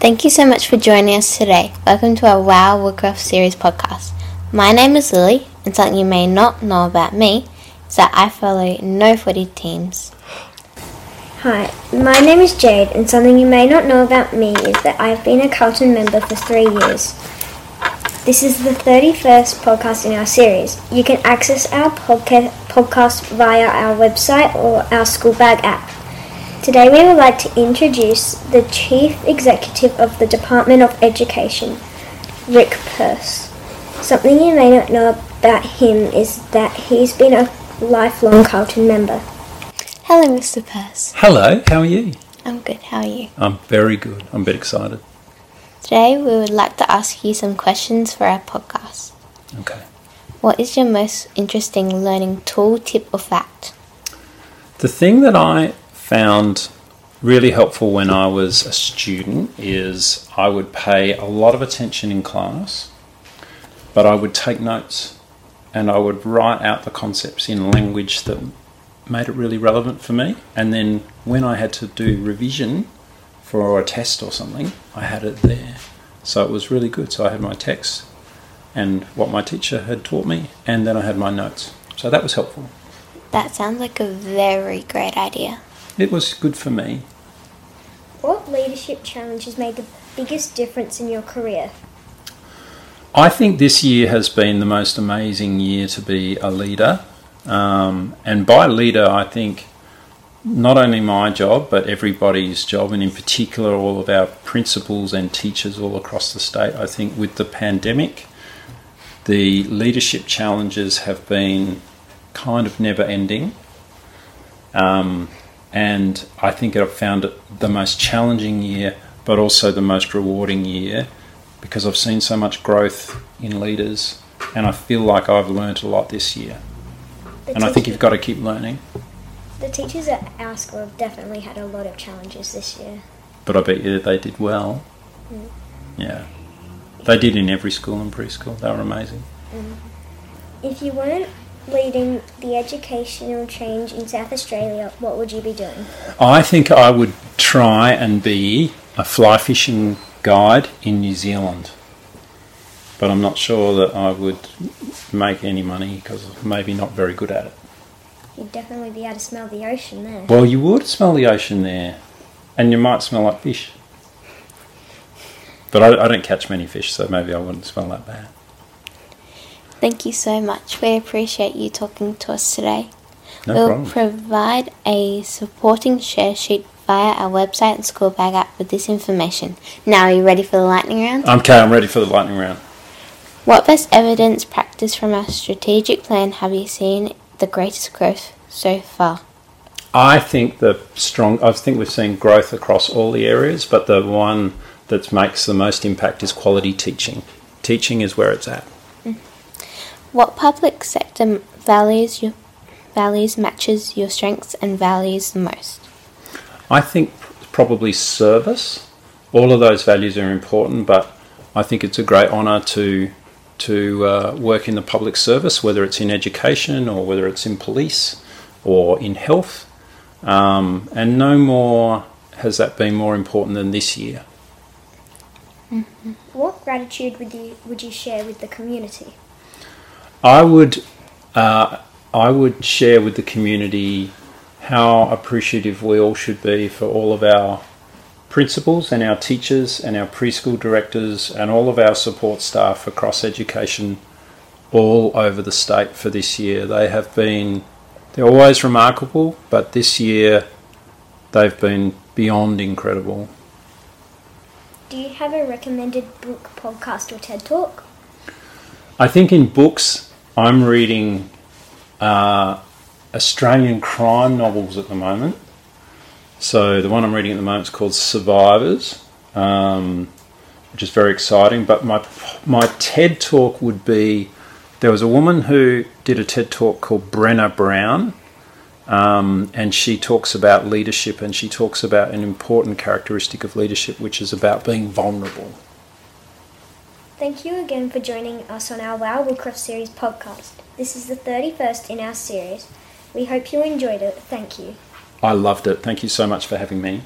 Thank you so much for joining us today. Welcome to our Wow Woodcroft series podcast. My name is Lily, and something you may not know about me is that I follow no footy teams. Hi, my name is Jade, and something you may not know about me is that I've been a Carlton member for three years. This is the 31st podcast in our series. You can access our podca- podcast via our website or our school bag app. Today we would like to introduce the Chief Executive of the Department of Education, Rick Persse. Something you may not know about him is that he's been a lifelong Carlton member. Hello, Mr. Persse. Hello, how are you? I'm good. How are you? I'm very good. I'm a bit excited. Today we would like to ask you some questions for our podcast. Okay. What is your most interesting learning tool, tip, or fact? The thing that I found really helpful when I was a student is I would pay a lot of attention in class, but I would take notes and I would write out the concepts in language that made it really relevant for me. And then when I had to do revision for a test or something, I had it there. So it was really good. So I had my text and what my teacher had taught me, and then I had my notes. So that was helpful. That sounds like a very great idea. It was good for me. What leadership challenge has made the biggest difference in your career? I think this year has been the most amazing year to be a leader. Um, and by leader, I think not only my job, but everybody's job, and in particular, all of our principals and teachers all across the state. I think with the pandemic, the leadership challenges have been kind of never ending. Um, and I think I've found it the most challenging year, but also the most rewarding year because I've seen so much growth in leaders, and I feel like I've learnt a lot this year. The And I think you've got to keep learning, The teachers at our school have definitely had a lot of challenges this year. but I bet you they did well. Mm. Yeah. They did in every school and preschool. They were amazing. Mm. If you weren't leading the educational change in South Australia, what would you be doing? I think I would try and be a fly fishing guide in New Zealand. But I'm not sure that I would make any money because maybe not very good at it. You'd definitely be able to smell the ocean there. Well, you would smell the ocean there, and you might smell like fish. But I, I don't catch many fish, so maybe I wouldn't smell that bad. Thank you so much. We appreciate you talking to us today. No we'll problem. provide a supporting share sheet via our website and school bag app with this information. Now, are you ready for the lightning round? Okay, I'm ready for the lightning round. What best evidence practice from our strategic plan have you seen the greatest growth so far? I think the strong. I think we've seen growth across all the areas, but the one that makes the most impact is quality teaching. Teaching is where it's at. What public sector values your values matches your strengths and values the most? I think probably service. All of those values are important, but I think it's a great honour to to uh, work in the public service, whether it's in education or whether it's in police or in health. Um, and no more has that been more important than this year. What gratitude would you would you share with the community? I would uh, I would share with the community how appreciative we all should be for all of our principals and our teachers and our preschool directors and all of our support staff across education all over the state for this year. They have been they're always remarkable, but this year they've been beyond incredible. Do you have a recommended book, podcast, or TED talk? I think in books, I'm reading uh, Australian crime novels at the moment. So the one I'm reading at the moment is called Survivors, um, which is very exciting. But my my TED talk would be there was a woman who did a TED talk called Brené Brown, um, and she talks about leadership and she talks about an important characteristic of leadership, which is about being vulnerable. Thank you again for joining us on our Wow Woodcroft series podcast. This is the 31st in our series. We hope you enjoyed it. Thank you. I loved it. Thank you so much for having me.